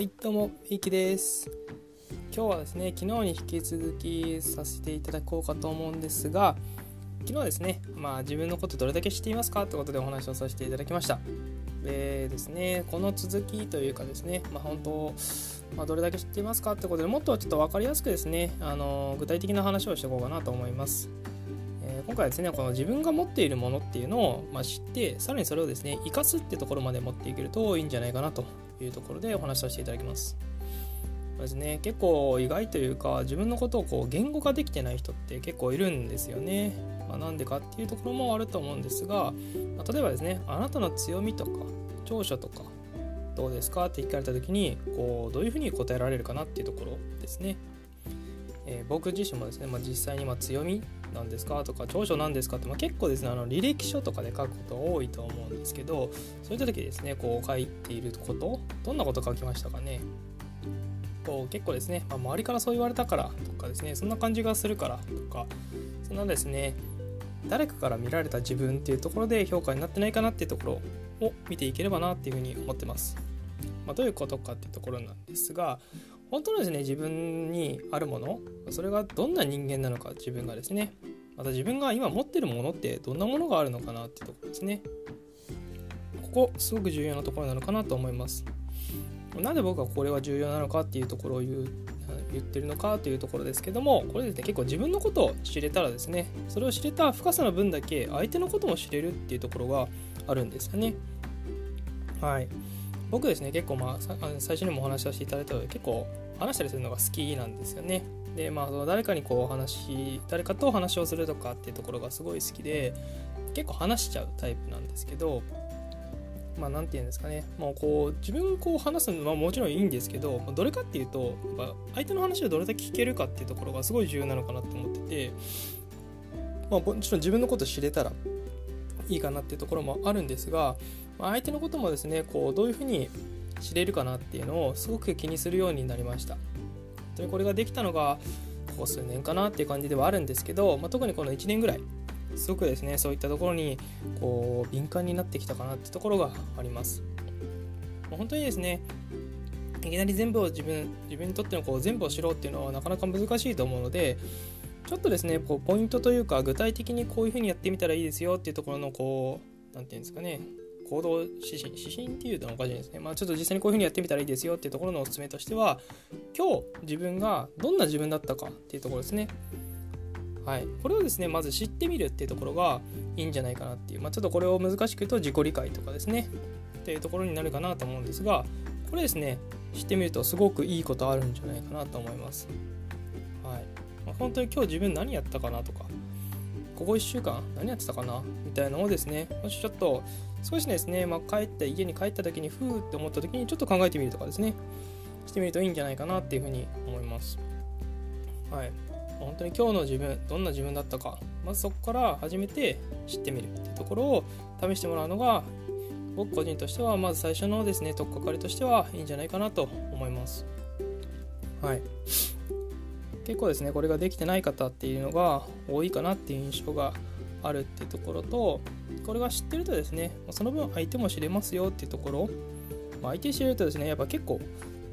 はいどうもいきです。今日はですね昨日に引き続きさせていただこうかと思うんですが昨日ですねまあ自分のことどれだけ知っていますか？ってことでお話をさせていただきました。でですねこの続きというかですねまあ本当まあ、どれだけ知っていますか？ってことでもっとちょっと分かりやすくですねあの具体的な話をしていこうかなと思います。え今回はですねこの自分が持っているものっていうのを、ま、知ってさらにそれをですね生かすってところまで持っていけるといいんじゃないかなというところでお話しさせていただきます。ですね、結構意外というか自分のことをこう言語化できてない人って結構いるんですよね。まあ、なんでかっていうところもあると思うんですが、ま、例えばですねあなたの強みとか長所とかどうですかって聞かれた時にこうどういうふうに答えられるかなっていうところですね。僕自身もですね、まあ、実際にま強みなんですかとか長所なんですかって、まあ、結構ですねあの履歴書とかで書くこと多いと思うんですけどそういった時ですねこう書いていることどんなこと書きましたかねこう結構ですね、まあ、周りからそう言われたからとかですねそんな感じがするからとかそんなですね誰かから見られた自分っていうところで評価になってないかなっていうところを見ていければなっていうふうに思ってます。まあ、どういうことかっていうところなんですが本当のですね自分にあるものそれがどんな人間なのか自分がですねまた自分が今持ってるものってどんなものがあるのかなっていうところですね。ここすごく重要なところなのかなと思います。なんで僕はこれは重要なのかっていうところを言う言ってるのかというところですけどもこれですね結構自分のことを知れたらですねそれを知れた深さの分だけ相手のことも知れるっていうところがあるんですよね。はい。僕ですね結構まあ最初にもお話しさせていただいたので結構話したりするのが好きなんですよね。でまあその誰かにこうお話誰かとお話をするとかっていうところがすごい好きで結構話しちゃうタイプなんですけどまあ何て言うんですかね。もうこう自分こう話すのはもちろんいいんですけどどれかっていうとやっぱ相手の話をどれだけ聞けるかっていうところがすごい重要なのかなと思っててまあもちろん自分のこと知れたらいいかなっていうところもあるんですがま相手のこともですねこうどういうふうに知れるかなっていうのをすごく気にするようになりました。でこれができたのがここ数年かなっていう感じではあるんですけど、まあ、特にこの1年ぐらいすごくですねそういったところにこう敏感になってきたかなってところがあります。本当にですねいきなり全部を自分自分にとってのこう全部を知ろうっていうのはなかなか難しいと思うのでちょっとですねこうポイントというか具体的にこういうふうにやってみたらいいですよっていうところのこう何て言うんですかね行動指針指針っていうのはおかしいですね。まあちょっと実際にこういうふうにやってみたらいいですよっていうところのおすすめとしては今日自分がどんな自分だったかっていうところですね。はい、これをですねまず知ってみるっていうところがいいんじゃないかなっていう、まあ、ちょっとこれを難しく言うと自己理解とかですね。っていうところになるかなと思うんですがこれですね知ってみるとすごくいいことあるんじゃないかなと思います。はい。まあ、本当に今日自分何やったかなとかここ1週間何やってたかな？みたいなのをですねもしちょっと少しですね、まあ、帰って家に帰った時にふーって思った時にちょっと考えてみるとかですね。してみるといいんじゃないかなっていうふうに思います。はい。本当に今日の自分どんな自分だったか。まずそこから始めて知ってみるっていうところを試してもらうのが僕個人としてはまず最初のですね取っかかりとしてはいいんじゃないかなと思います。はい。結構ですねこれができてない方っていうのが多いかなっていう印象があるっていうところとこれが知ってるとですねその分相手も知れますよっていうところ、まあ、相手知れるとですねやっぱ結構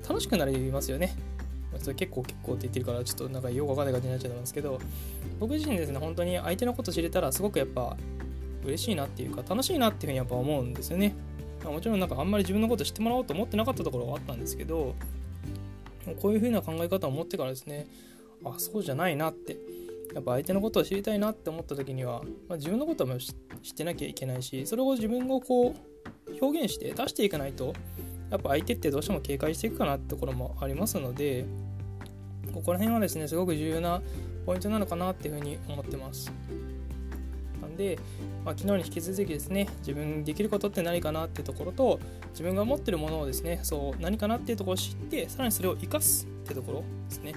楽しくなりますよね。それ結構結構って言ってるからちょっとなんかよくわかんない感じになっちゃうんですけど僕自身ですね本当に相手のこと知れたらすごくやっぱ嬉しいなっていうか楽しいなっていうふうにやっぱ思うんですよね。もちろんなんかあんまり自分のこと知ってもらおうと思ってなかったところがあったんですけどこういうふうな考え方を持ってからですねあそうじゃないなって。やっぱ相手のことを知りたいなって思った時には、まあ、自分のことも知ってなきゃいけないしそれを自分をこう表現して出していかないとやっぱ相手ってどうしても警戒していくかなってところもありますのでここら辺はですねすごく重要なポイントなのかなっていうふうに思ってます。なんで、まあ、昨日に引き続きですね自分にできることって何かなってところと自分が持ってるものをですねそう何かなっていうところを知ってさらにそれを生かすってところですね。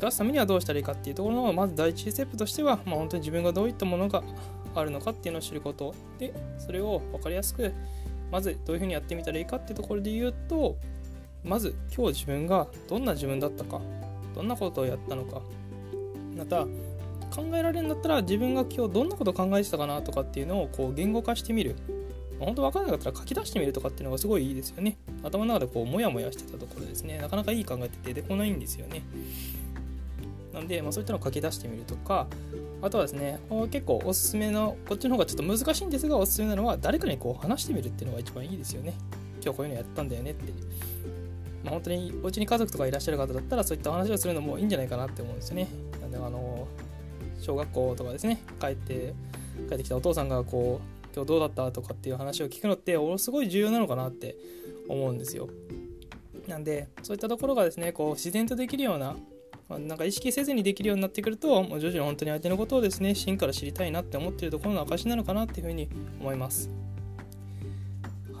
出すためにはどうしたらいいかっていうところのまず第一ステップとしては、まあ、本当に自分がどういったものがあるのかっていうのを知ることでそれを分かりやすくまずどういうふうにやってみたらいいかっていうところで言うとまず今日自分がどんな自分だったかどんなことをやったのかまた考えられるんだったら自分が今日どんなことを考えてたかなとかっていうのをこう言語化してみる本当分からなかったら書き出してみるとかっていうのがすごいいいですよね。頭の中でこうモヤモヤしてたところですね、なかなかいい考えって出てこないんですよね。なんで、まあ、そういったのを書き出してみるとか、あとはですね、結構おすすめの、こっちの方がちょっと難しいんですが、おすすめなのは、誰かにこう話してみるっていうのが一番いいですよね。今日こういうのやったんだよねって。まあ、本当にお家に家族とかいらっしゃる方だったら、そういった話をするのもいいんじゃないかなって思うんですよね。なんで、あの、小学校とかですね、帰って、帰ってきたお父さんがこう、今日どうだったとかっていう話を聞くのってものすごい重要なのかなって思うんですよ。なんでそういったところがですねこう自然とできるようなまなんか意識せずにできるようになってくるともう徐々に本当に相手のことをですね真から知りたいなって思ってるところの証なのかなっていうふうに思います。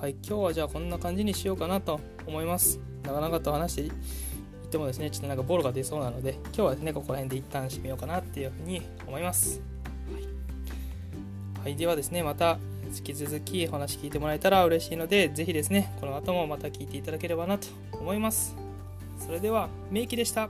はい今日はじゃあこんな感じにしようかなと思います。なかなかと話していってもですねちょっとなんかボロが出そうなので今日はですねここら辺で一旦締めようかなっていうふうに思います。はい、ではですね、また引き続きお話聞いてもらえたら嬉しいので、ぜひですね、この後もまた聞いていただければなと思います。それでは、メイキでした。